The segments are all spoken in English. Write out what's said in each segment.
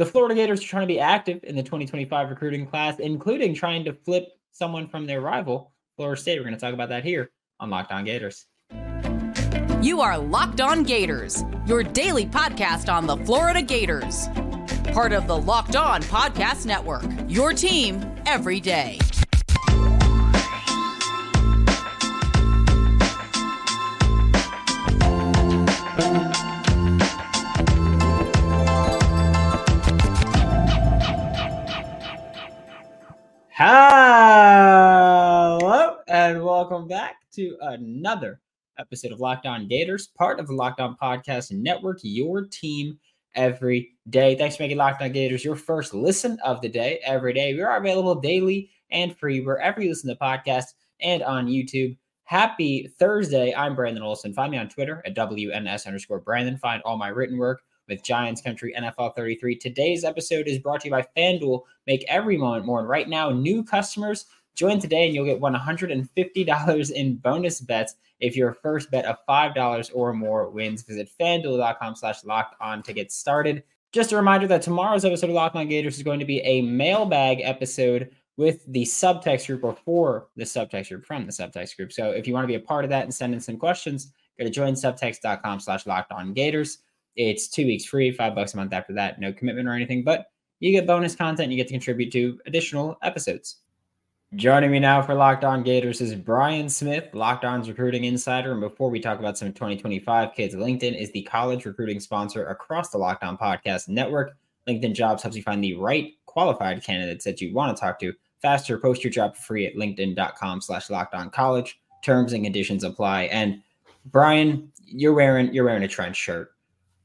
the Florida Gators are trying to be active in the 2025 recruiting class, including trying to flip someone from their rival, Florida State. We're going to talk about that here on Locked On Gators. You are Locked On Gators, your daily podcast on the Florida Gators. Part of the Locked On Podcast Network, your team every day. Hello and welcome back to another episode of Locked On Gators, part of the Locked On Podcast Network, your team every day. Thanks for making Locked On Gators your first listen of the day every day. We are available daily and free wherever you listen to podcasts and on YouTube. Happy Thursday. I'm Brandon Olsen. Find me on Twitter at WNS underscore Brandon. Find all my written work with Giants Country NFL 33. Today's episode is brought to you by FanDuel. Make every moment more. And right now, new customers join today and you'll get $150 in bonus bets if your first bet of $5 or more wins. Visit fanduel.com slash locked on to get started. Just a reminder that tomorrow's episode of Locked On Gators is going to be a mailbag episode with the subtext group or for the subtext group from the subtext group. So if you want to be a part of that and send in some questions, go to joinsubtext.com slash locked on gators. It's two weeks free, five bucks a month after that. No commitment or anything, but you get bonus content. You get to contribute to additional episodes. Joining me now for Locked On Gators is Brian Smith, Locked On's recruiting insider. And before we talk about some 2025 kids, LinkedIn is the college recruiting sponsor across the Locked On Podcast Network. LinkedIn Jobs helps you find the right qualified candidates that you want to talk to faster. Post your job for free at linkedin.com slash college. Terms and conditions apply. And Brian, you're wearing you're wearing a trench shirt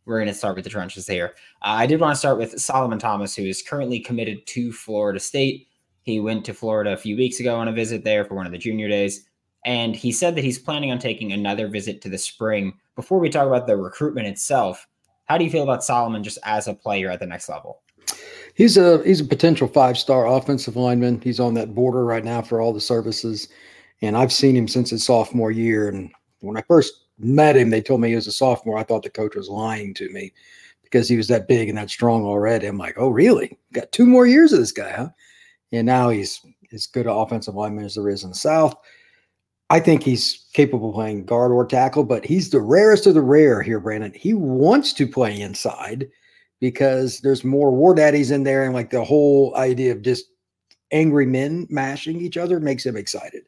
we're going to start with the trenches here. Uh, I did want to start with Solomon Thomas, who is currently committed to Florida State. He went to Florida a few weeks ago on a visit there for one of the junior days. And he said that he's planning on taking another visit to the spring. Before we talk about the recruitment itself, how do you feel about Solomon just as a player at the next level? He's a he's a potential five star offensive lineman. He's on that border right now for all the services, and I've seen him since his sophomore year. And when I first met him, they told me he was a sophomore. I thought the coach was lying to me because he was that big and that strong already. I'm like, oh, really? Got two more years of this guy, huh? And now he's as good an offensive lineman as there is in the South. I think he's capable of playing guard or tackle, but he's the rarest of the rare here, Brandon. He wants to play inside because there's more war daddies in there, and like the whole idea of just angry men mashing each other makes him excited.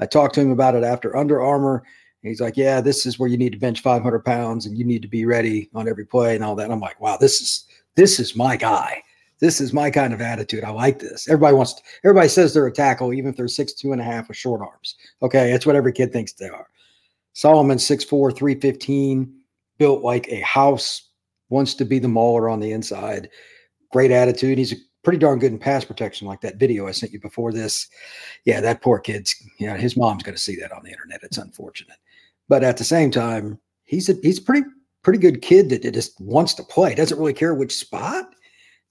I talked to him about it after Under Armour he's like, yeah, this is where you need to bench 500 pounds and you need to be ready on every play and all that. And I'm like, wow, this is this is my guy. This is my kind of attitude. I like this. Everybody wants. To, everybody says they're a tackle, even if they're six two and a half with short arms. Okay, that's what every kid thinks they are. Solomon 6'4", 315, built like a house. Wants to be the mauler on the inside. Great attitude. He's a pretty darn good in pass protection, like that video I sent you before this. Yeah, that poor kid's, Yeah, his mom's going to see that on the internet. It's unfortunate. But at the same time, he's a he's a pretty pretty good kid that, just wants to play. Doesn't really care which spot.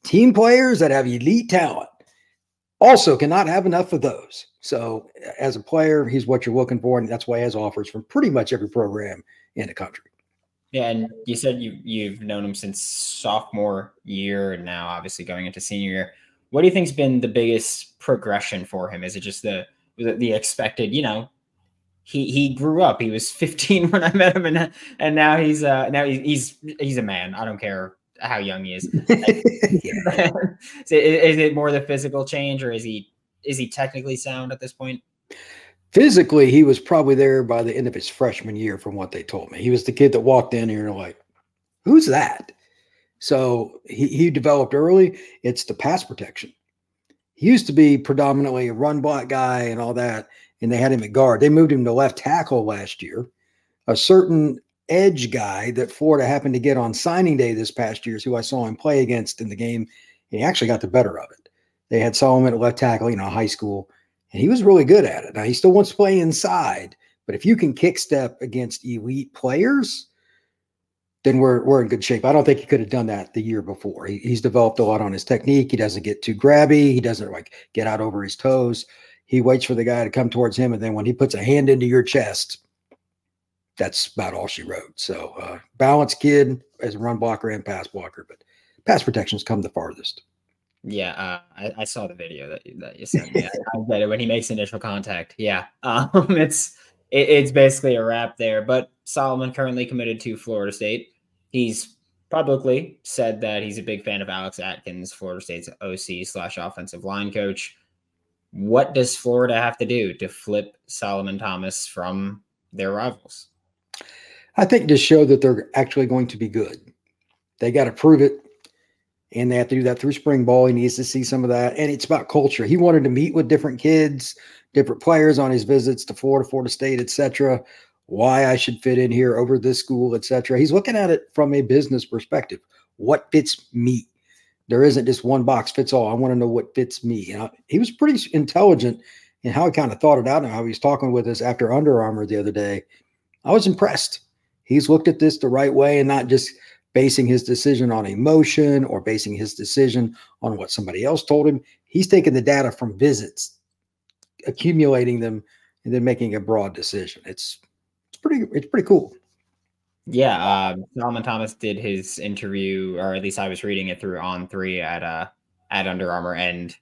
Team players that have elite talent also cannot have enough of those. So as a player, he's what you're looking for, and that's why he has offers from pretty much every program in the country. Yeah, and you said you you've known him since sophomore year, and now obviously going into senior year. What do you think's been the biggest progression for him? Is it just the the expected, you know, he he grew up. He was 15 when I met him, and and now he's uh now he's he's a man. I don't care how young he is. is, is it more the physical change, or is he is he technically sound at this point? Physically, he was probably there by the end of his freshman year, from what they told me. He was the kid that walked in here and like, "Who's that?" So he, he developed early. It's the pass protection. He used to be predominantly a run block guy and all that and they had him at guard. They moved him to left tackle last year. A certain edge guy that Florida happened to get on signing day this past year is who I saw him play against in the game. And he actually got the better of it. They had Solomon at left tackle, you know, high school, and he was really good at it. Now he still wants to play inside, but if you can kick step against elite players, then we're we're in good shape. I don't think he could have done that the year before. He, he's developed a lot on his technique. He doesn't get too grabby. He doesn't like get out over his toes he waits for the guy to come towards him, and then when he puts a hand into your chest, that's about all she wrote. So, uh, balanced kid as a run blocker and pass blocker, but pass protections come the farthest. Yeah, uh, I, I, saw the video that you, that you sent me. I, I it when he makes initial contact. Yeah, um, it's it, it's basically a wrap there. But Solomon currently committed to Florida State. He's publicly said that he's a big fan of Alex Atkins, Florida State's OC slash offensive line coach. What does Florida have to do to flip Solomon Thomas from their rivals? I think to show that they're actually going to be good. They got to prove it and they have to do that through spring ball. He needs to see some of that, and it's about culture. He wanted to meet with different kids, different players on his visits to Florida, Florida State, etc. Why I should fit in here over this school, etc. He's looking at it from a business perspective. What fits me? There isn't just one box fits all. I want to know what fits me. And I, he was pretty intelligent in how he kind of thought it out and how he was talking with us after Under Armour the other day. I was impressed. He's looked at this the right way and not just basing his decision on emotion or basing his decision on what somebody else told him. He's taking the data from visits, accumulating them, and then making a broad decision. It's it's pretty it's pretty cool. Yeah, um, Solomon Thomas did his interview, or at least I was reading it through On3 at uh at Under Armour, and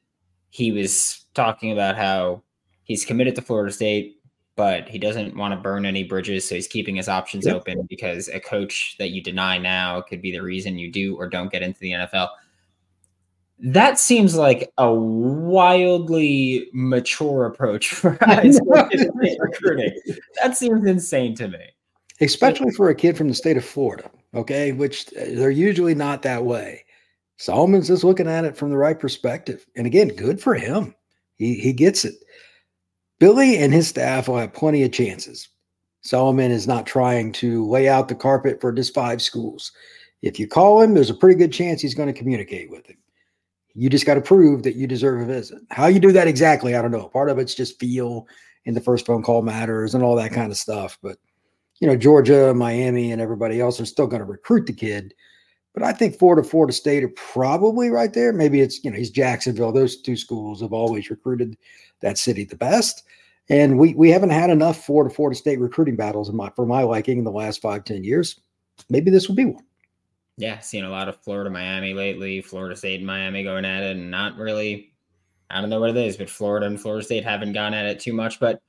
he was talking about how he's committed to Florida State but he doesn't want to burn any bridges. So he's keeping his options yep. open because a coach that you deny now could be the reason you do or don't get into the NFL. That seems like a wildly mature approach for high school recruiting. That seems insane to me. Especially for a kid from the state of Florida, okay, which uh, they're usually not that way. Solomon's just looking at it from the right perspective. And again, good for him. He he gets it. Billy and his staff will have plenty of chances. Solomon is not trying to lay out the carpet for just five schools. If you call him, there's a pretty good chance he's going to communicate with him. You just got to prove that you deserve a visit. How you do that exactly, I don't know. Part of it's just feel and the first phone call matters and all that kind of stuff. But, you know, Georgia, Miami, and everybody else are still going to recruit the kid. But I think Florida, Florida State are probably right there. Maybe it's, you know, he's Jacksonville. Those two schools have always recruited that city the best. And we we haven't had enough Florida Florida State recruiting battles in my for my liking in the last five ten years. Maybe this will be one. Yeah, seen a lot of Florida Miami lately. Florida State and Miami going at it, and not really. I don't know what it is, but Florida and Florida State haven't gone at it too much. But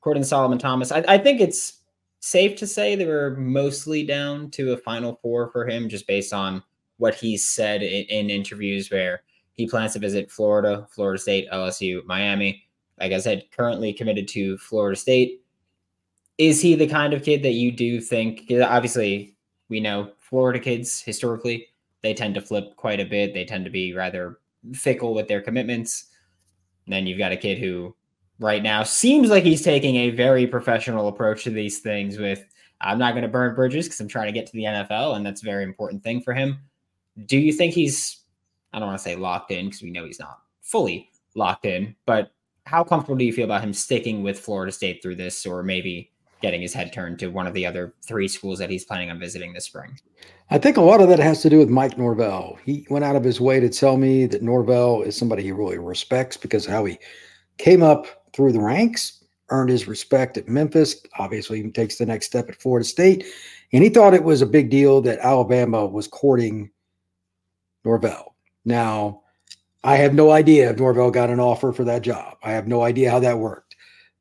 according to Solomon Thomas, I, I think it's safe to say they were mostly down to a Final Four for him, just based on what he's said in, in interviews where he plans to visit Florida, Florida State, LSU, Miami like I said, currently committed to Florida State. Is he the kind of kid that you do think? Obviously, we know Florida kids historically they tend to flip quite a bit. They tend to be rather fickle with their commitments. And then you've got a kid who, right now, seems like he's taking a very professional approach to these things. With I'm not going to burn bridges because I'm trying to get to the NFL, and that's a very important thing for him. Do you think he's? I don't want to say locked in because we know he's not fully locked in, but how comfortable do you feel about him sticking with Florida State through this, or maybe getting his head turned to one of the other three schools that he's planning on visiting this spring? I think a lot of that has to do with Mike Norvell. He went out of his way to tell me that Norvell is somebody he really respects because how he came up through the ranks, earned his respect at Memphis. Obviously, he takes the next step at Florida State. And he thought it was a big deal that Alabama was courting Norvell. Now, I have no idea if Norvell got an offer for that job. I have no idea how that worked.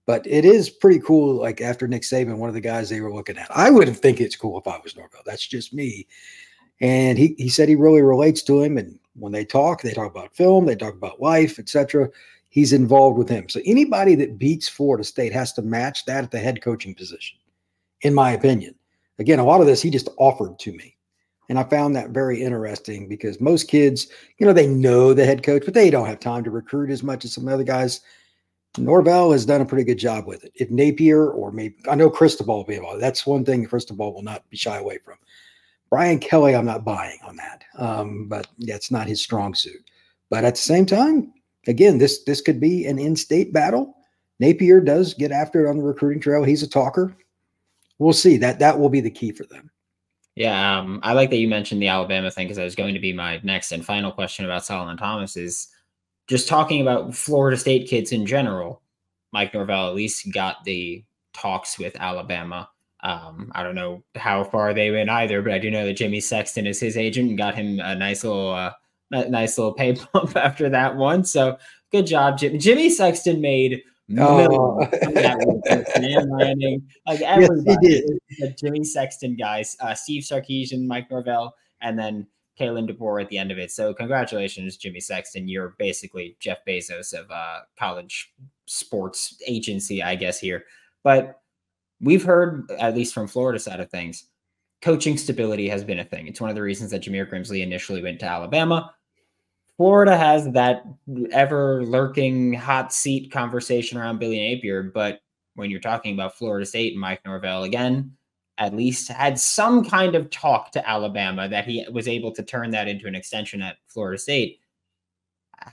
But it is pretty cool. Like after Nick Saban, one of the guys they were looking at. I wouldn't think it's cool if I was Norvell. That's just me. And he, he said he really relates to him. And when they talk, they talk about film, they talk about life, etc. He's involved with him. So anybody that beats Florida State has to match that at the head coaching position, in my opinion. Again, a lot of this he just offered to me. And I found that very interesting because most kids, you know, they know the head coach, but they don't have time to recruit as much as some other guys. Norvell has done a pretty good job with it. If Napier or maybe I know Cristobal will be able. That's one thing Cristobal will not be shy away from. Brian Kelly, I'm not buying on that, um, but that's not his strong suit. But at the same time, again, this this could be an in-state battle. Napier does get after it on the recruiting trail. He's a talker. We'll see. That that will be the key for them. Yeah, um, I like that you mentioned the Alabama thing because that was going to be my next and final question about Solomon Thomas is just talking about Florida State kids in general. Mike Norvell at least got the talks with Alabama. Um, I don't know how far they went either, but I do know that Jimmy Sexton is his agent and got him a nice little, uh, a nice little pay bump after that one. So good job, Jimmy. Jimmy Sexton made Oh. landing. Like everybody, the Jimmy Sexton guys, uh, Steve Sarkisian, Mike Norvell, and then Kalen DeBoer at the end of it. So congratulations, Jimmy Sexton. You're basically Jeff Bezos of uh, college sports agency, I guess here. But we've heard, at least from Florida side of things, coaching stability has been a thing. It's one of the reasons that Jameer Grimsley initially went to Alabama. Florida has that ever lurking hot seat conversation around Billy Napier, but when you're talking about Florida State and Mike Norvell again, at least had some kind of talk to Alabama that he was able to turn that into an extension at Florida State.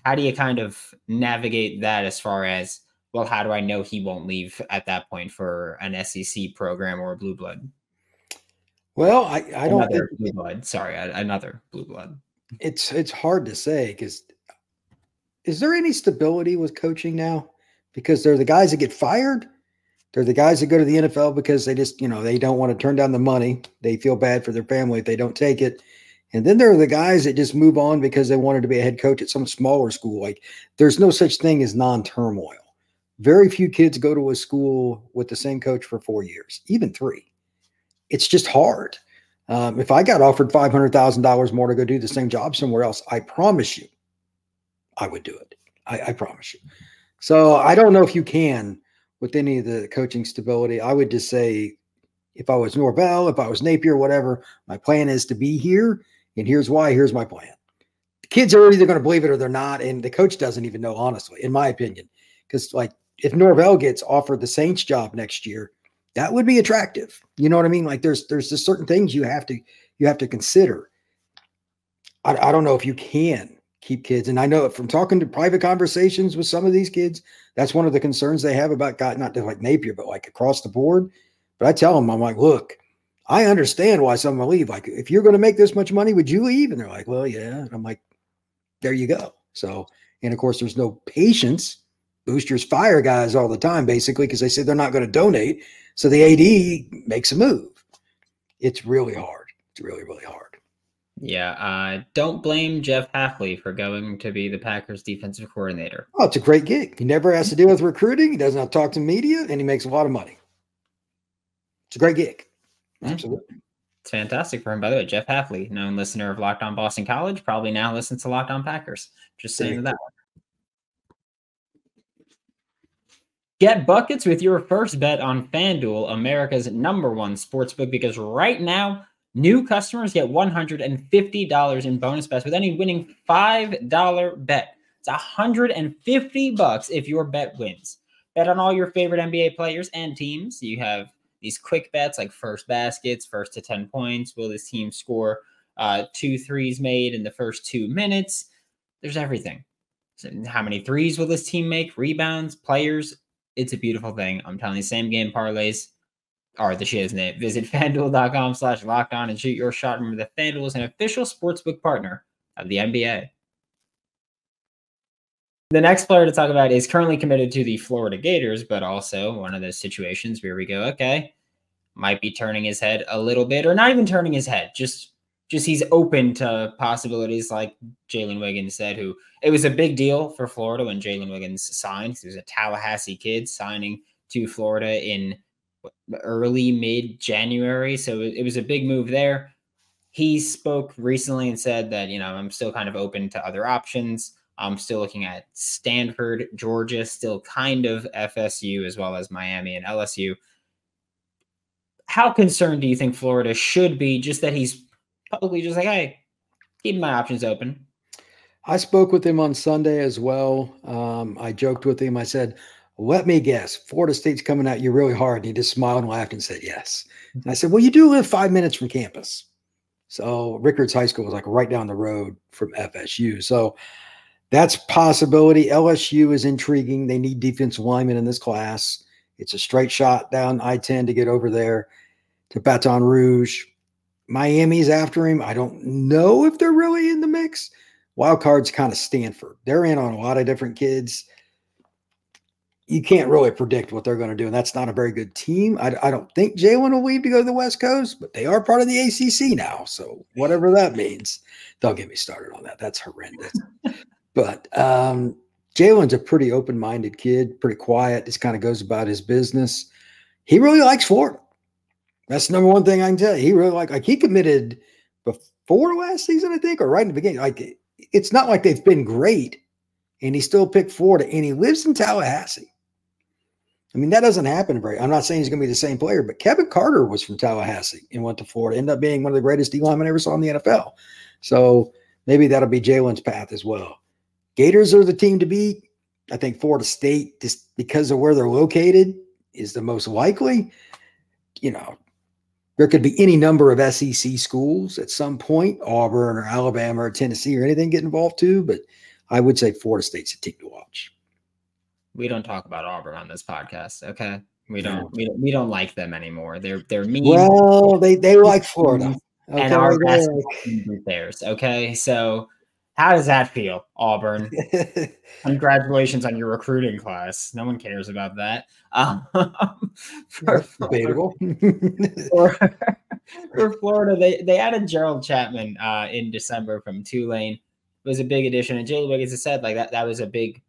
How do you kind of navigate that as far as, well, how do I know he won't leave at that point for an SEC program or a blue blood? Well, I, I don't another think blue blood. Sorry, another blue blood. it's it's hard to say because is there any stability with coaching now? Because they're the guys that get fired. They're the guys that go to the NFL because they just, you know, they don't want to turn down the money. They feel bad for their family if they don't take it. And then there are the guys that just move on because they wanted to be a head coach at some smaller school. Like there's no such thing as non-turmoil. Very few kids go to a school with the same coach for four years, even three. It's just hard. Um, if I got offered five hundred thousand dollars more to go do the same job somewhere else, I promise you, I would do it. I, I promise you. So I don't know if you can with any of the coaching stability. I would just say, if I was Norvell, if I was Napier, whatever, my plan is to be here, and here's why. Here's my plan. The kids are either going to believe it or they're not, and the coach doesn't even know, honestly, in my opinion. Because like if Norvell gets offered the Saints job next year, that would be attractive. You know what I mean? Like there's there's just certain things you have to you have to consider. I, I don't know if you can keep kids, and I know from talking to private conversations with some of these kids, that's one of the concerns they have about God, not just like Napier, but like across the board. But I tell them, I'm like, look, I understand why some someone leave. Like, if you're going to make this much money, would you leave? And they're like, well, yeah. And I'm like, there you go. So, and of course, there's no patience. Boosters fire guys all the time, basically, because they say they're not going to donate. So the AD makes a move. It's really hard. It's really, really hard. Yeah, uh, don't blame Jeff Hafley for going to be the Packers defensive coordinator. Oh, it's a great gig. He never has to deal with recruiting. He doesn't have to talk to media, and he makes a lot of money. It's a great gig. Absolutely. It's fantastic for him. By the way, Jeff Hafley, known listener of Locked On Boston College, probably now listens to Locked On Packers. Just saying that one. Get buckets with your first bet on FanDuel, America's number one sportsbook, because right now, new customers get $150 in bonus bets with any winning $5 bet. It's 150 bucks if your bet wins. Bet on all your favorite NBA players and teams. You have these quick bets like first baskets, first to 10 points. Will this team score uh, two threes made in the first two minutes? There's everything. So how many threes will this team make? Rebounds, players, it's a beautiful thing. I'm telling you, same game parlays are the shit, isn't it? Visit fanduel.com slash locked on and shoot your shot. Remember that FanDuel is an official sportsbook partner of the NBA. The next player to talk about is currently committed to the Florida Gators, but also one of those situations where we go, okay, might be turning his head a little bit, or not even turning his head, just just he's open to possibilities like Jalen Wiggins said, who it was a big deal for Florida when Jalen Wiggins signed. He was a Tallahassee kid signing to Florida in early mid January. So it was a big move there. He spoke recently and said that, you know, I'm still kind of open to other options. I'm still looking at Stanford, Georgia, still kind of FSU, as well as Miami and LSU. How concerned do you think Florida should be just that he's publicly just like, hey, keep my options open. I spoke with him on Sunday as well. Um, I joked with him. I said, let me guess, Florida State's coming at you really hard. And he just smiled and laughed and said, yes. And I said, well, you do live five minutes from campus. So Rickards High School was like right down the road from FSU. So that's possibility. LSU is intriguing. They need defensive linemen in this class. It's a straight shot down I-10 to get over there to Baton Rouge. Miami's after him. I don't know if they're really in the mix. Wild card's kind of Stanford. They're in on a lot of different kids. you can't really predict what they're going to do. And that's not a very good team. I, I don't think Jalen will leave to go to the West Coast, but they are part of the ACC now. So whatever that means, don't get me started on that. That's horrendous. but um, Jalen's a pretty open minded kid, pretty quiet, just kind of goes about his business. He really likes Florida. That's the number one thing I can tell you. He really like like he committed before last season, I think, or right in the beginning. Like it's not like they've been great, and he still picked Florida, and he lives in Tallahassee. I mean, that doesn't happen very. I'm not saying he's going to be the same player, but Kevin Carter was from Tallahassee and went to Florida, ended up being one of the greatest D linemen I ever saw in the NFL. So maybe that'll be Jalen's path as well. Gators are the team to beat. I think Florida State, just because of where they're located, is the most likely. You know, there could be any number of SEC schools at some point, Auburn or Alabama or Tennessee or anything get involved too. But I would say Florida State's a team to watch. We don't talk about Auburn on this podcast, okay? We don't, we don't, we don't like them anymore. They're they're mean. Well, they they like Florida, okay, and our best theirs. Okay, so how does that feel, Auburn? Congratulations on your recruiting class. No one cares about that. Um, for, Debatable. for, for, Florida, they, they added Gerald Chapman uh, in December from Tulane. It was a big addition. And Jalen Wiggins has said like that that was a big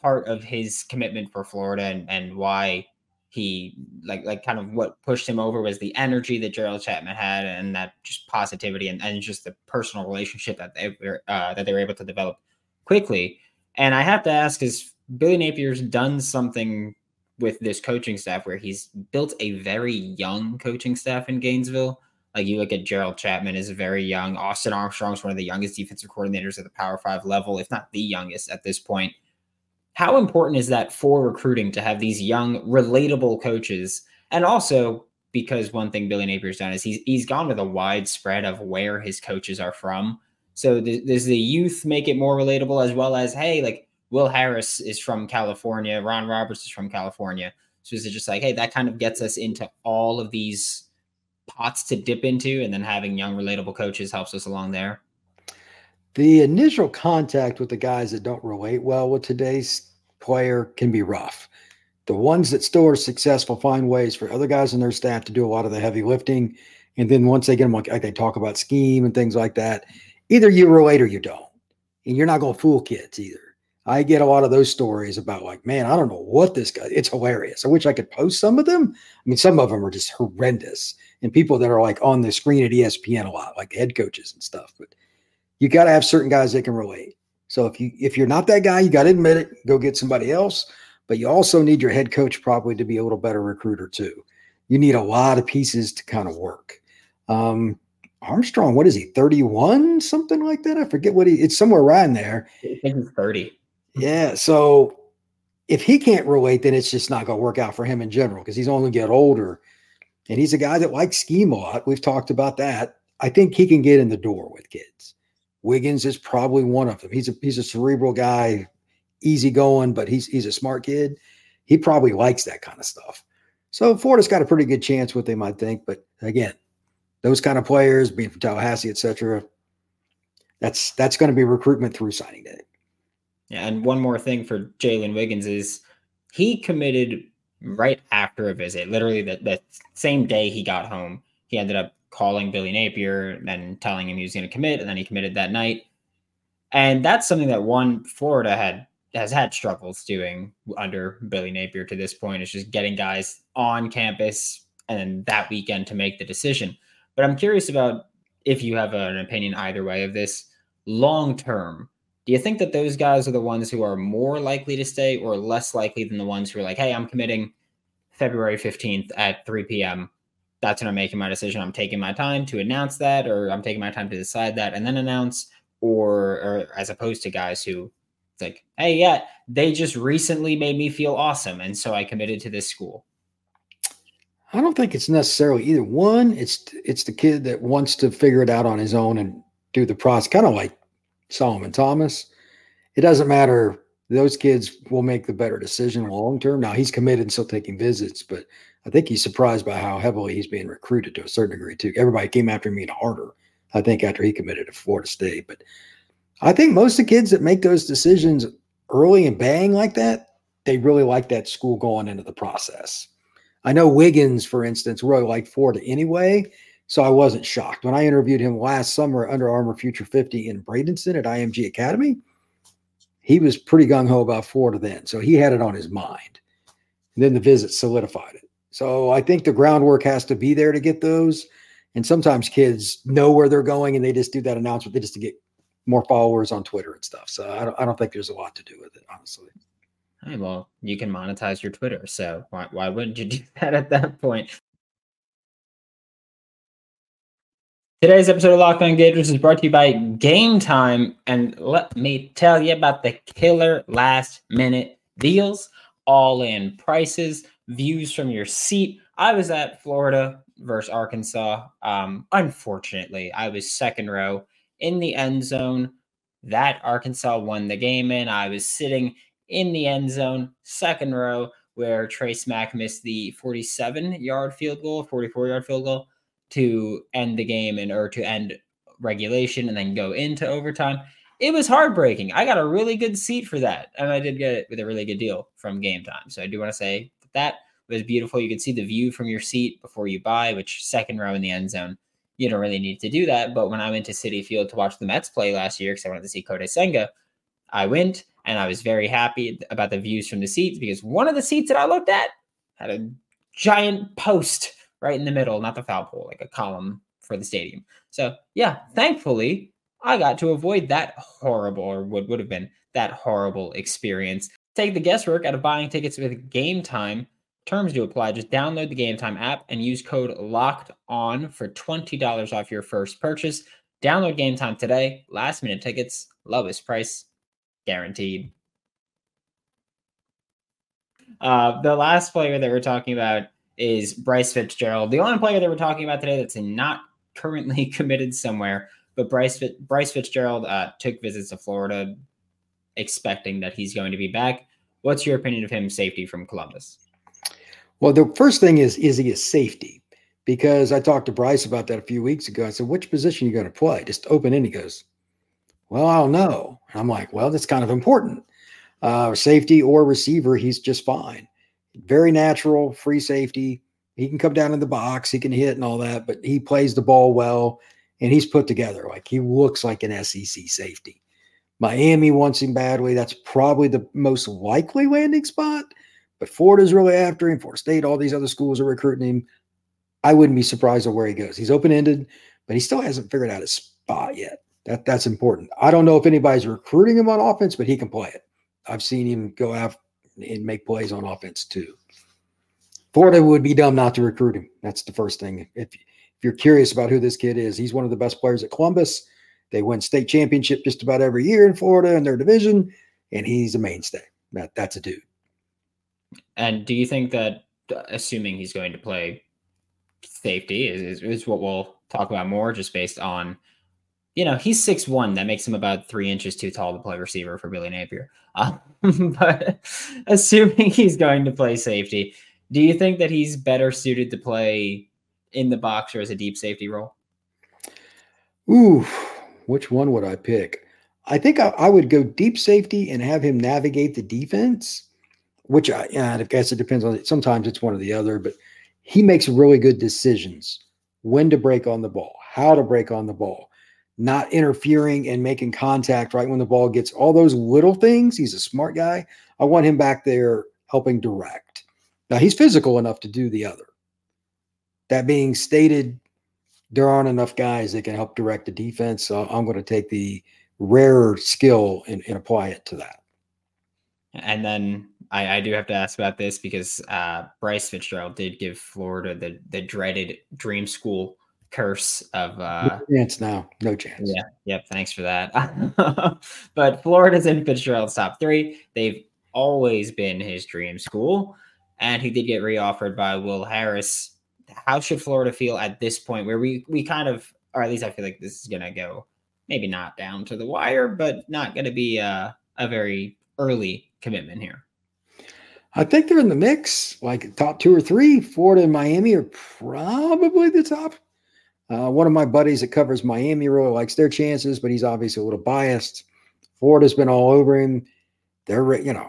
part of his commitment for Florida and, and why he like like kind of what pushed him over was the energy that Gerald Chapman had and that just positivity and, and just the personal relationship that they were uh, that they were able to develop quickly. And I have to ask, is Billy Napier's done something with this coaching staff where he's built a very young coaching staff in Gainesville? Like you look at Gerald Chapman is a very young. Austin Armstrong's one of the youngest defensive coordinators at the Power Five level, if not the youngest at this point. How important is that for recruiting to have these young, relatable coaches? And also because one thing Billy Napier's done is he's he's gone with a wide spread of where his coaches are from. So th- does the youth make it more relatable as well as hey, like Will Harris is from California, Ron Roberts is from California. So is it just like, hey, that kind of gets us into all of these pots to dip into, and then having young, relatable coaches helps us along there? The initial contact with the guys that don't relate well with today's player can be rough. The ones that still are successful find ways for other guys on their staff to do a lot of the heavy lifting. And then once they get them, like they talk about scheme and things like that, either you relate or you don't. And you're not going to fool kids either. I get a lot of those stories about like, man, I don't know what this guy. It's hilarious. I wish I could post some of them. I mean, some of them are just horrendous, and people that are like on the screen at ESPN a lot, like head coaches and stuff. But you got to have certain guys that can relate. So if you if you're not that guy, you got to admit it. Go get somebody else. But you also need your head coach probably to be a little better recruiter too. You need a lot of pieces to kind of work. Um, Armstrong, what is he? 31, something like that. I forget what he. It's somewhere around there. I think he's 30. Yeah. So if he can't relate, then it's just not going to work out for him in general because he's only get older. And he's a guy that likes scheme a lot. We've talked about that. I think he can get in the door with kids. Wiggins is probably one of them. He's a he's a cerebral guy, easy going, but he's he's a smart kid. He probably likes that kind of stuff. So Florida's got a pretty good chance, what they might think. But again, those kind of players, being from Tallahassee, etc., that's that's going to be recruitment through signing day. Yeah, and one more thing for Jalen Wiggins is he committed right after a visit. Literally, the, the same day he got home, he ended up calling Billy Napier and telling him he was going to commit, and then he committed that night. And that's something that one Florida had has had struggles doing under Billy Napier to this point. Is just getting guys on campus and that weekend to make the decision. But I'm curious about if you have an opinion either way of this long term do you think that those guys are the ones who are more likely to stay or less likely than the ones who are like, hey, I'm committing February 15th at 3 p.m. That's when I'm making my decision. I'm taking my time to announce that, or I'm taking my time to decide that and then announce, or, or as opposed to guys who it's like, hey, yeah, they just recently made me feel awesome. And so I committed to this school. I don't think it's necessarily either one. It's it's the kid that wants to figure it out on his own and do the process, kind of like Solomon Thomas. It doesn't matter. Those kids will make the better decision long term. Now he's committed and still taking visits, but I think he's surprised by how heavily he's being recruited to a certain degree too. Everybody came after him even harder. I think after he committed to Florida State, but I think most of the kids that make those decisions early and bang like that, they really like that school going into the process. I know Wiggins, for instance, really liked Florida anyway, so I wasn't shocked. When I interviewed him last summer at Under Armour Future 50 in Bradenton at IMG Academy, he was pretty gung ho about Florida then. So he had it on his mind. And then the visit solidified it. So I think the groundwork has to be there to get those. And sometimes kids know where they're going and they just do that announcement they just to get more followers on Twitter and stuff. So I don't, I don't think there's a lot to do with it, honestly. Hey, well, you can monetize your Twitter. So why, why wouldn't you do that at that point? Today's episode of Locked On is brought to you by Game Time. And let me tell you about the killer last minute deals, all in prices, views from your seat. I was at Florida versus Arkansas. Um, unfortunately, I was second row in the end zone. That Arkansas won the game in. I was sitting in the end zone, second row, where Trey Smack missed the 47 yard field goal, 44 yard field goal to end the game and or to end regulation and then go into overtime. It was heartbreaking. I got a really good seat for that, and I did get it with a really good deal from Game Time. So I do want to say that, was beautiful. You can see the view from your seat before you buy, which second row in the end zone. You don't really need to do that. But when I went to Citi Field to watch the Mets play last year, because I wanted to see Kodai Senga, I went and I was very happy about the views from the seats because one of the seats that I looked at had a giant post right in the middle, not the foul pole, like a column for the stadium. So yeah, thankfully I got to avoid that horrible or what would have been that horrible experience. Take the guesswork out of buying tickets with game time. Terms do apply. Just download the game time app and use code locked on for $20 off your first purchase. Download game time today. Last minute tickets, lowest price guaranteed. Uh, the last player that we're talking about is Bryce Fitzgerald, the only player that we're talking about today that's not currently committed somewhere. But Bryce Bryce Fitzgerald uh, took visits to Florida, expecting that he's going to be back. What's your opinion of him safety from Columbus? Well, the first thing is is he a safety? Because I talked to Bryce about that a few weeks ago. I said, "Which position are you going to play?" Just open in. He goes, "Well, I don't know." I'm like, "Well, that's kind of important. Uh, safety or receiver, he's just fine." very natural, free safety. He can come down in the box, he can hit and all that, but he plays the ball well and he's put together. Like he looks like an SEC safety. Miami wants him badly. That's probably the most likely landing spot. But Florida's really after him. Florida State, all these other schools are recruiting him. I wouldn't be surprised at where he goes. He's open ended, but he still hasn't figured out his spot yet. That that's important. I don't know if anybody's recruiting him on offense, but he can play it. I've seen him go out and make plays on offense too. Florida would be dumb not to recruit him. That's the first thing. If, if you're curious about who this kid is, he's one of the best players at Columbus. They win state championship just about every year in Florida in their division, and he's a mainstay. That that's a dude. And do you think that, assuming he's going to play safety, is, is what we'll talk about more, just based on you know, he's six one. That makes him about three inches too tall to play receiver for Billy Napier. Uh, but assuming he's going to play safety, do you think that he's better suited to play in the box or as a deep safety role? Ooh, which one would I pick? I think I, I would go deep safety and have him navigate the defense. Which I, I guess it depends on. Sometimes it's one or the other, but he makes really good decisions when to break on the ball, how to break on the ball not interfering and making contact right when the ball gets all those little things. He's a smart guy. I want him back there helping direct. Now he's physical enough to do the other. That being stated, there aren't enough guys that can help direct the defense. So I'm going to take the rare skill and, and apply it to that. And then I, I, do have to ask about this because uh, Bryce Fitzgerald did give Florida the the dreaded dream school curse of uh no chance now. No chance. Yeah. Yep. Thanks for that. but Florida's in Fitzgerald's top three. They've always been his dream school. And he did get reoffered by Will Harris. How should Florida feel at this point where we we kind of or at least I feel like this is gonna go maybe not down to the wire, but not gonna be a, a very early commitment here. I think they're in the mix, like top two or three. Florida and Miami are probably the top uh, one of my buddies that covers Miami really likes their chances, but he's obviously a little biased. Florida's been all over him. They're, you know,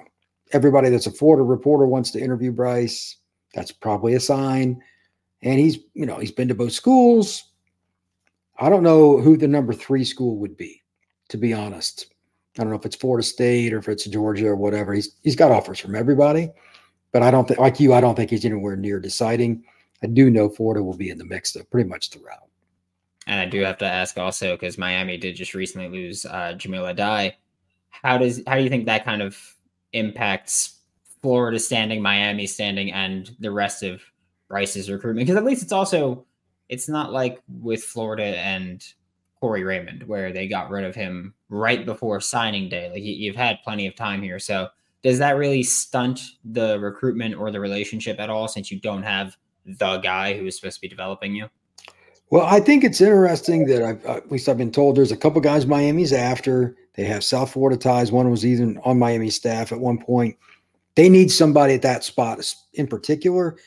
everybody that's a Florida reporter wants to interview Bryce. That's probably a sign. And he's, you know, he's been to both schools. I don't know who the number three school would be, to be honest. I don't know if it's Florida State or if it's Georgia or whatever. He's he's got offers from everybody, but I don't think like you, I don't think he's anywhere near deciding. I do know Florida will be in the mix though, pretty much throughout. And I do have to ask also because Miami did just recently lose uh, Jahmile Addae. How does how do you think that kind of impacts Florida standing, Miami standing, and the rest of Bryce's recruitment? Because at least it's also it's not like with Florida and Corey Raymond where they got rid of him right before signing day. Like you've had plenty of time here, so does that really stunt the recruitment or the relationship at all since you don't have the guy who is supposed to be developing you? Well, I think it's interesting that I've, at least I've been told there's a couple guys Miami's after. They have South Florida ties. One was even on Miami staff at one point. They need somebody at that spot in particular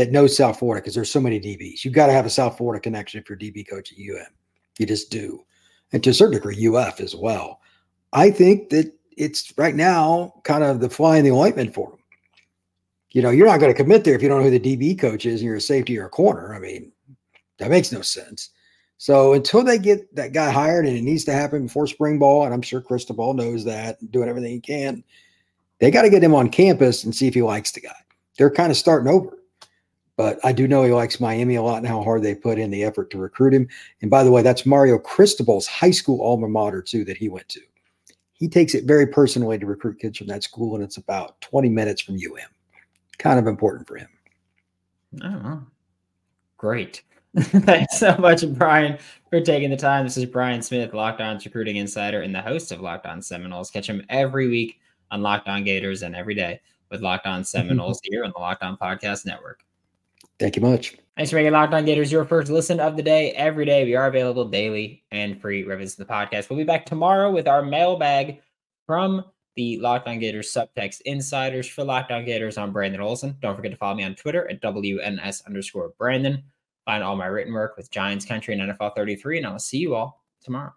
that knows South Florida because there's so many DBs. You've got to have a South Florida connection if you're DB coach at UM. You just do. And to a certain degree, UF as well. I think that it's right now kind of the fly in the ointment for them. You know, you're not going to commit there if you don't know who the DB coach is and you're a safety or a corner. I mean, that makes no sense. So until they get that guy hired, and it needs to happen before spring ball, and I'm sure Cristobal knows that, doing everything he can, they got to get him on campus and see if he likes the guy. They're kind of starting over. But I do know he likes Miami a lot and how hard they put in the effort to recruit him. And by the way, that's Mario Cristobal's high school alma mater, too, that he went to. He takes it very personally to recruit kids from that school, and it's about 20 minutes from UM. Kind of important for him. Oh, great. Thanks so much, Brian, for taking the time. This is Brian Smith, Locked On Recruiting Insider, and the host of Locked On Seminoles. Catch him every week on Locked On Gators and every day with Locked On Seminoles here on the Locked On Podcast Network. Thank you much. Thanks for making Locked On Gators your first listen of the day every day. We are available daily and free revisions of the podcast. We'll be back tomorrow with our mailbag from the Locked On Gators subtext insiders for Locked On Gators. I'm Brandon Olsen. Don't forget to follow me on Twitter at WNS underscore Brandon. Find all my written work with Giants Country and NFL 33, and I'll see you all tomorrow.